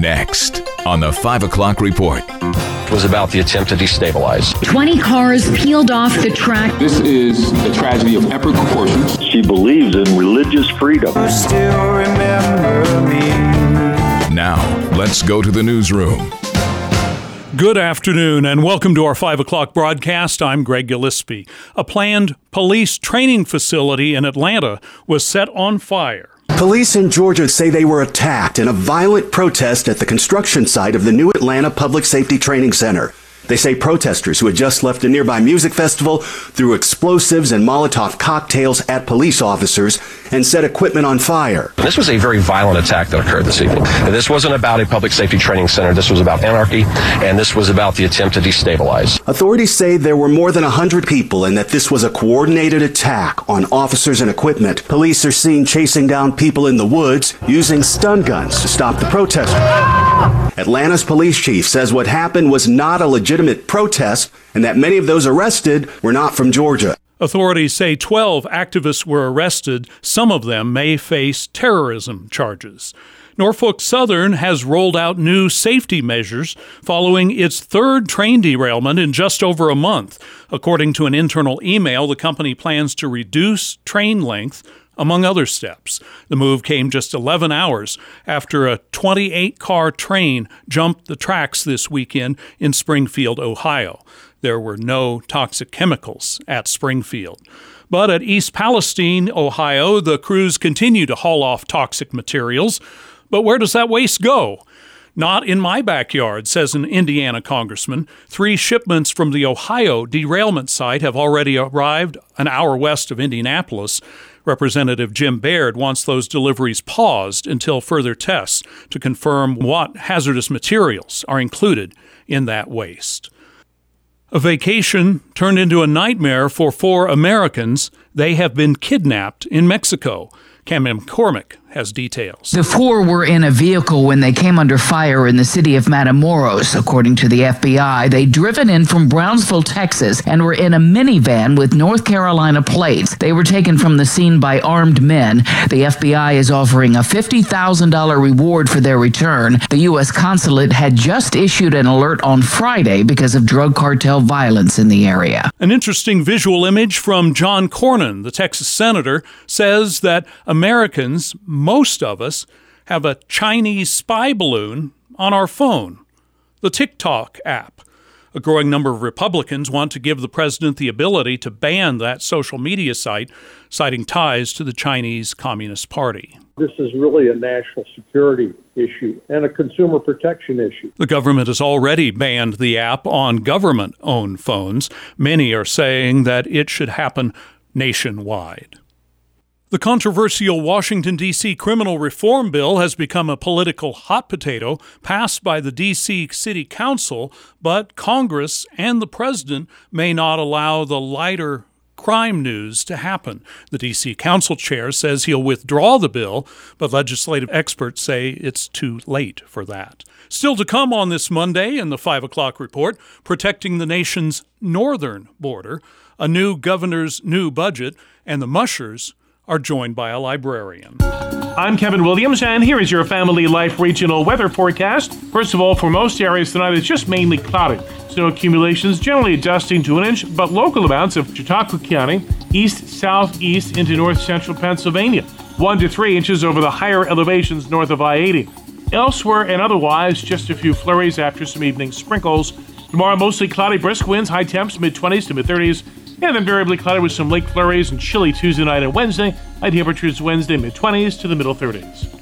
Next on the 5 o'clock report. was about the attempt to destabilize. 20 cars peeled off the track. This is a tragedy of epic proportions. She believes in religious freedom. Now, let's go to the newsroom. Good afternoon and welcome to our 5 o'clock broadcast. I'm Greg Gillespie. A planned police training facility in Atlanta was set on fire. Police in Georgia say they were attacked in a violent protest at the construction site of the new Atlanta Public Safety Training Center. They say protesters who had just left a nearby music festival threw explosives and Molotov cocktails at police officers and set equipment on fire. This was a very violent attack that occurred this evening. This wasn't about a public safety training center. This was about anarchy, and this was about the attempt to destabilize. Authorities say there were more than 100 people and that this was a coordinated attack on officers and equipment. Police are seen chasing down people in the woods using stun guns to stop the protesters. Atlanta's police chief says what happened was not a legitimate protest and that many of those arrested were not from Georgia. Authorities say 12 activists were arrested. Some of them may face terrorism charges. Norfolk Southern has rolled out new safety measures following its third train derailment in just over a month. According to an internal email, the company plans to reduce train length among other steps. The move came just 11 hours after a 28 car train jumped the tracks this weekend in Springfield, Ohio. There were no toxic chemicals at Springfield. But at East Palestine, Ohio, the crews continue to haul off toxic materials. But where does that waste go? Not in my backyard, says an Indiana congressman. Three shipments from the Ohio derailment site have already arrived an hour west of Indianapolis. Representative Jim Baird wants those deliveries paused until further tests to confirm what hazardous materials are included in that waste. A vacation turned into a nightmare for four Americans. They have been kidnapped in Mexico. Cam McCormick has details. The four were in a vehicle when they came under fire in the city of Matamoros. According to the FBI, they'd driven in from Brownsville, Texas, and were in a minivan with North Carolina plates. They were taken from the scene by armed men. The FBI is offering a $50,000 reward for their return. The U.S. consulate had just issued an alert on Friday because of drug cartel violence in the area. An interesting visual image from John Cornyn, the Texas senator, says that Americans, most of us, have a Chinese spy balloon on our phone, the TikTok app. A growing number of Republicans want to give the president the ability to ban that social media site, citing ties to the Chinese Communist Party. This is really a national security issue and a consumer protection issue. The government has already banned the app on government owned phones. Many are saying that it should happen nationwide. The controversial Washington, D.C. criminal reform bill has become a political hot potato passed by the D.C. City Council, but Congress and the President may not allow the lighter crime news to happen. The D.C. Council chair says he'll withdraw the bill, but legislative experts say it's too late for that. Still to come on this Monday in the 5 o'clock report protecting the nation's northern border, a new governor's new budget, and the mushers are joined by a librarian. I'm Kevin Williams, and here is your Family Life regional weather forecast. First of all, for most areas tonight, it's just mainly cloudy. Snow accumulations generally adjusting to an inch, but local amounts of Chautauqua County, east, southeast into north central Pennsylvania. One to three inches over the higher elevations north of I 80. Elsewhere and otherwise, just a few flurries after some evening sprinkles. Tomorrow, mostly cloudy, brisk winds, high temps mid 20s to mid 30s. And invariably variably cloudy with some lake flurries and chilly Tuesday night and Wednesday. High temperatures Wednesday mid 20s to the middle 30s.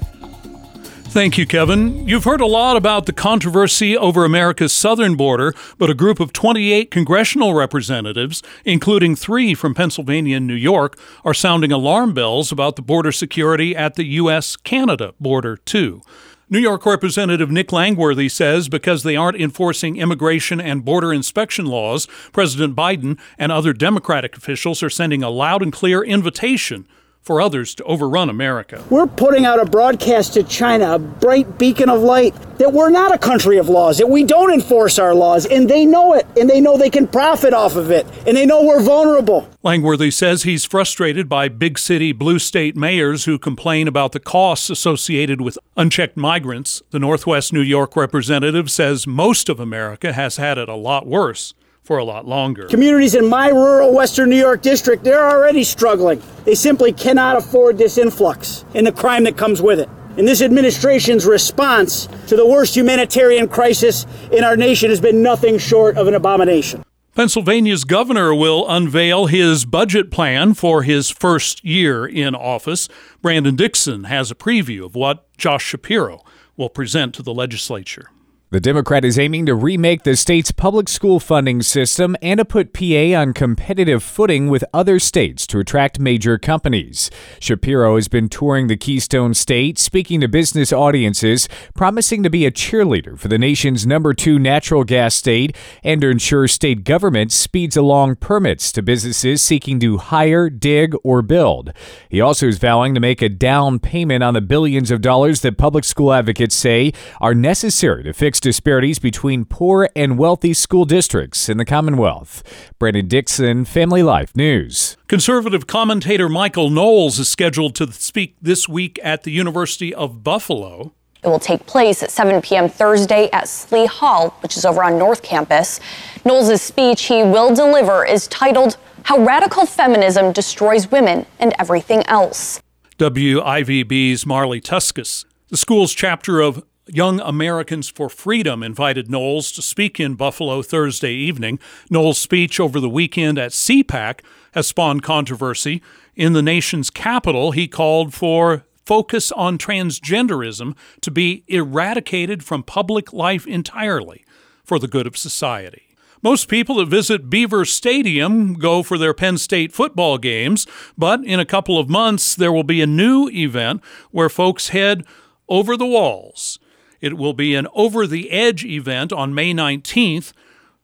Thank you, Kevin. You've heard a lot about the controversy over America's southern border, but a group of 28 congressional representatives, including three from Pennsylvania and New York, are sounding alarm bells about the border security at the U.S. Canada border, too. New York Representative Nick Langworthy says because they aren't enforcing immigration and border inspection laws, President Biden and other Democratic officials are sending a loud and clear invitation for others to overrun America. We're putting out a broadcast to China, a bright beacon of light, that we're not a country of laws, that we don't enforce our laws, and they know it, and they know they can profit off of it, and they know we're vulnerable. Langworthy says he's frustrated by big city blue state mayors who complain about the costs associated with unchecked migrants. The Northwest New York representative says most of America has had it a lot worse for a lot longer. Communities in my rural Western New York district, they're already struggling. They simply cannot afford this influx and the crime that comes with it. And this administration's response to the worst humanitarian crisis in our nation has been nothing short of an abomination. Pennsylvania's governor will unveil his budget plan for his first year in office. Brandon Dixon has a preview of what Josh Shapiro will present to the legislature. The Democrat is aiming to remake the state's public school funding system and to put PA on competitive footing with other states to attract major companies. Shapiro has been touring the Keystone State, speaking to business audiences, promising to be a cheerleader for the nation's number two natural gas state and to ensure state government speeds along permits to businesses seeking to hire, dig, or build. He also is vowing to make a down payment on the billions of dollars that public school advocates say are necessary to fix disparities between poor and wealthy school districts in the Commonwealth. Brandon Dixon, Family Life News. Conservative commentator Michael Knowles is scheduled to speak this week at the University of Buffalo. It will take place at 7 p.m. Thursday at Slee Hall, which is over on North Campus. Knowles' speech he will deliver is titled How Radical Feminism Destroys Women and Everything Else. WIVB's Marley Tuskus. The school's chapter of Young Americans for Freedom invited Knowles to speak in Buffalo Thursday evening. Knowles' speech over the weekend at CPAC has spawned controversy. In the nation's capital, he called for focus on transgenderism to be eradicated from public life entirely for the good of society. Most people that visit Beaver Stadium go for their Penn State football games, but in a couple of months, there will be a new event where folks head over the walls it will be an over the edge event on May 19th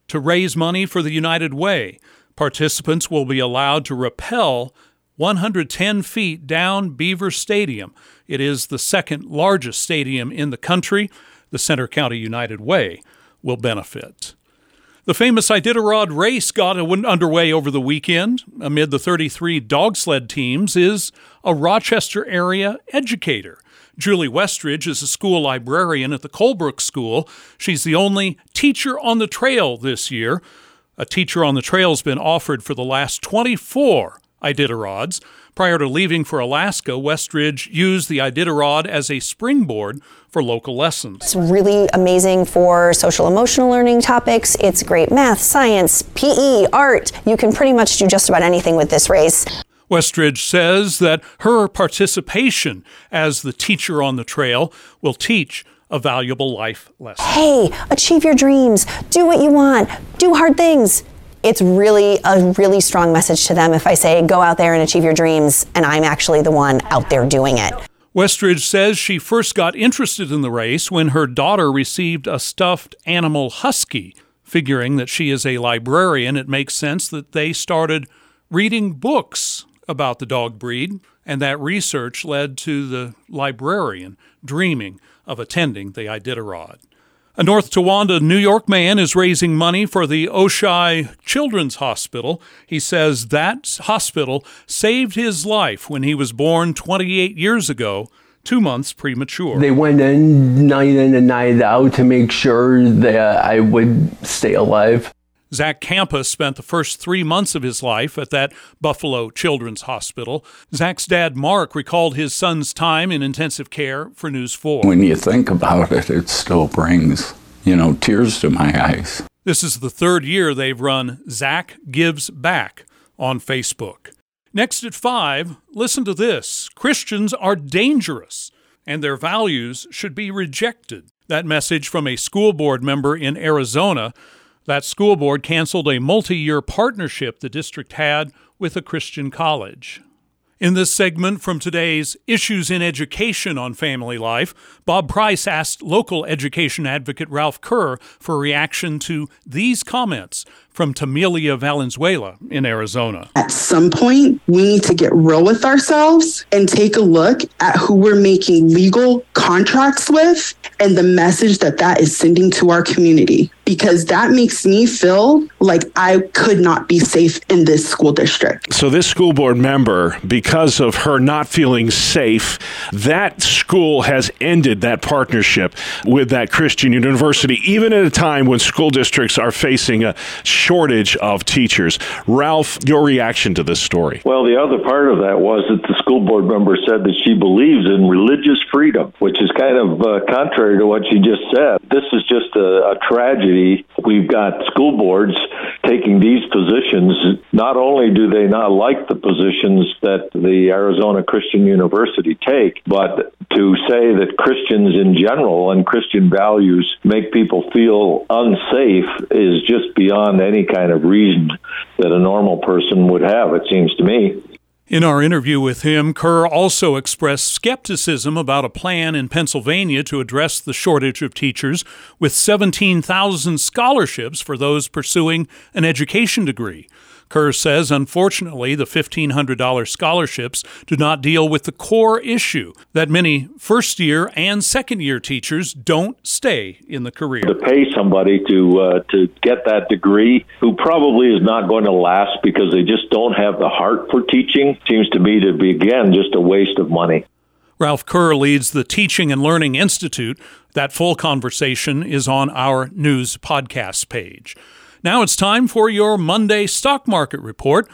to raise money for the United Way. Participants will be allowed to rappel 110 feet down Beaver Stadium. It is the second largest stadium in the country. The Centre County United Way will benefit. The famous Iditarod race got underway over the weekend. Amid the 33 dog sled teams is a Rochester area educator. Julie Westridge is a school librarian at the Colebrook School. She's the only teacher on the trail this year. A teacher on the trail has been offered for the last 24 Iditarods. Prior to leaving for Alaska, Westridge used the Iditarod as a springboard for local lessons. It's really amazing for social emotional learning topics. It's great math, science, PE, art. You can pretty much do just about anything with this race. Westridge says that her participation as the teacher on the trail will teach a valuable life lesson. Hey, achieve your dreams, do what you want, do hard things. It's really a really strong message to them if I say, go out there and achieve your dreams, and I'm actually the one out there doing it. Westridge says she first got interested in the race when her daughter received a stuffed animal husky. Figuring that she is a librarian, it makes sense that they started reading books about the dog breed, and that research led to the librarian dreaming of attending the Iditarod. A North Tonawanda, New York man is raising money for the Oishei Children's Hospital. He says that hospital saved his life when he was born 28 years ago, two months premature. They went in night in and night out to make sure that I would stay alive. Zach Campus spent the first three months of his life at that Buffalo Children's Hospital. Zach's dad, Mark, recalled his son's time in intensive care for News 4. When you think about it, it still brings, you know, tears to my eyes. This is the third year they've run Zach Gives Back on Facebook. Next at 5, listen to this Christians are dangerous and their values should be rejected. That message from a school board member in Arizona that school board canceled a multi year partnership the district had with a Christian college. In this segment from today's Issues in Education on Family Life, Bob Price asked local education advocate Ralph Kerr for reaction to these comments from Tamelia Valenzuela in Arizona. At some point, we need to get real with ourselves and take a look at who we're making legal contracts with and the message that that is sending to our community because that makes me feel like I could not be safe in this school district. So, this school board member, because of her not feeling safe, that school has ended that partnership with that Christian university, even at a time when school districts are facing a shortage of teachers. Ralph, your reaction to this story? Well, the other part of that was that the school board member said that she believes in religious freedom, which is kind of uh, contrary to what she just said. This is just a, a tragedy. We've got school boards taking these positions. Not only do they not like the positions that the Arizona Christian University take, but to say that Christians in general and Christian values make people feel unsafe is just beyond any kind of reason that a normal person would have, it seems to me. In our interview with him, Kerr also expressed skepticism about a plan in Pennsylvania to address the shortage of teachers with 17,000 scholarships for those pursuing an education degree. Kerr says, unfortunately, the $1,500 scholarships do not deal with the core issue that many first year and second year teachers don't stay in the career. To pay somebody to uh, to get that degree who probably is not going to last because they just don't have the heart for teaching seems to me to be again just a waste of money. Ralph Kerr leads the Teaching and Learning Institute. That full conversation is on our news podcast page. Now it's time for your Monday stock market report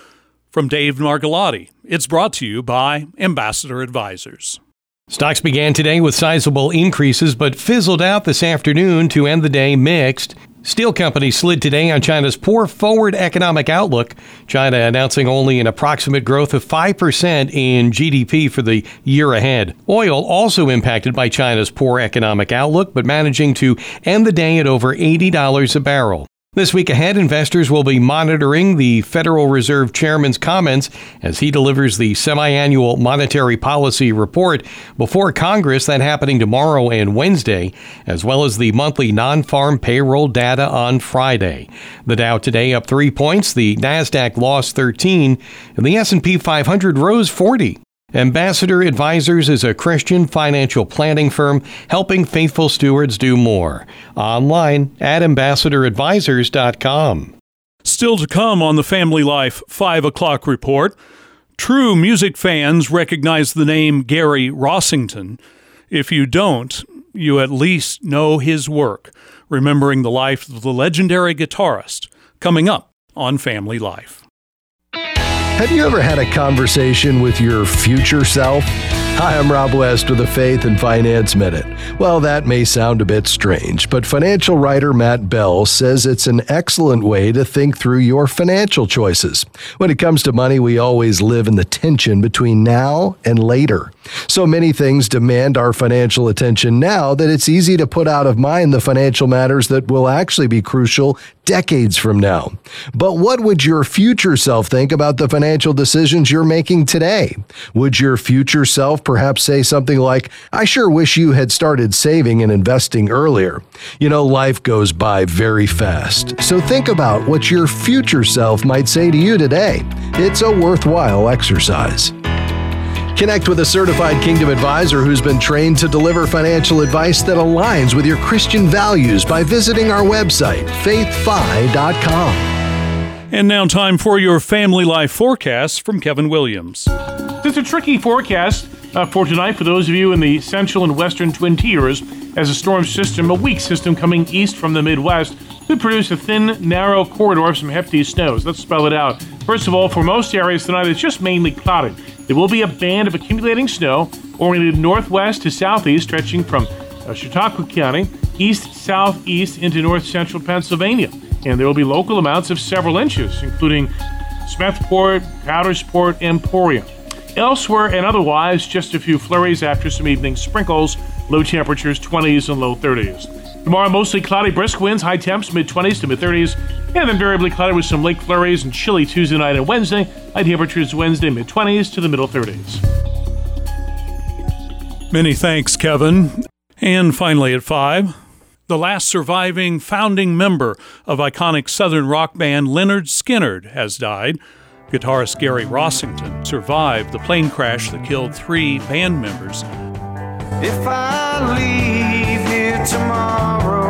from Dave Margolotti. It's brought to you by Ambassador Advisors. Stocks began today with sizable increases but fizzled out this afternoon to end the day mixed. Steel companies slid today on China's poor forward economic outlook. China announcing only an approximate growth of 5% in GDP for the year ahead. Oil also impacted by China's poor economic outlook, but managing to end the day at over $80 a barrel. This week ahead, investors will be monitoring the Federal Reserve Chairman's comments as he delivers the semi annual monetary policy report before Congress, that happening tomorrow and Wednesday, as well as the monthly non farm payroll data on Friday. The Dow today up 3 points, the Nasdaq lost 13, and the S&P 500 rose 40. Ambassador Advisors is a Christian financial planning firm helping faithful stewards do more. Online at ambassadoradvisors.com. Still to come on the Family Life 5 o'clock report. True music fans recognize the name Gary Rossington. If you don't, you at least know his work, remembering the life of the legendary guitarist, coming up on Family Life. Have you ever had a conversation with your future self? Hi, I'm Rob West with the Faith and Finance Minute. Well, that may sound a bit strange, but financial writer Matt Bell says it's an excellent way to think through your financial choices. When it comes to money, we always live in the tension between now and later. So many things demand our financial attention now that it's easy to put out of mind the financial matters that will actually be crucial decades from now. But what would your future self think about the financial decisions you're making today? Would your future self perhaps say something like, I sure wish you had started saving and investing earlier? You know, life goes by very fast. So think about what your future self might say to you today. It's a worthwhile exercise. Connect with a certified Kingdom advisor who's been trained to deliver financial advice that aligns with your Christian values by visiting our website, faithfi.com. And now, time for your family life forecast from Kevin Williams. It's a tricky forecast uh, for tonight for those of you in the central and western Twin Tiers, as a storm system, a weak system coming east from the Midwest, could produce a thin, narrow corridor of some hefty snows. Let's spell it out. First of all, for most areas tonight, it's just mainly cloudy. There will be a band of accumulating snow oriented northwest to southeast, stretching from uh, Chautauqua County east southeast into north central Pennsylvania. And there will be local amounts of several inches, including Smethport, Coudersport, Emporium. Elsewhere and otherwise, just a few flurries after some evening sprinkles, low temperatures 20s and low 30s. Tomorrow, mostly cloudy, brisk winds, high temps mid 20s to mid 30s, and then variably cloudy with some lake flurries and chilly Tuesday night and Wednesday. High temperatures Wednesday mid 20s to the middle 30s. Many thanks, Kevin. And finally at 5, The last surviving founding member of iconic Southern rock band Lynyrd Skynyrd has died. Guitarist Gary Rossington survived the plane crash that killed three band members. If I leave here tomorrow.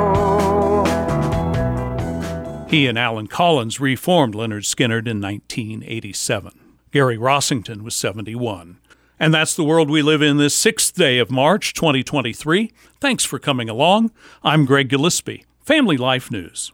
He and Allen Collins reformed Lynyrd Skynyrd in 1987. Gary Rossington was 71. And that's the world we live in this sixth day of March 2023. Thanks for coming along. I'm Greg Gillespie, Family Life News.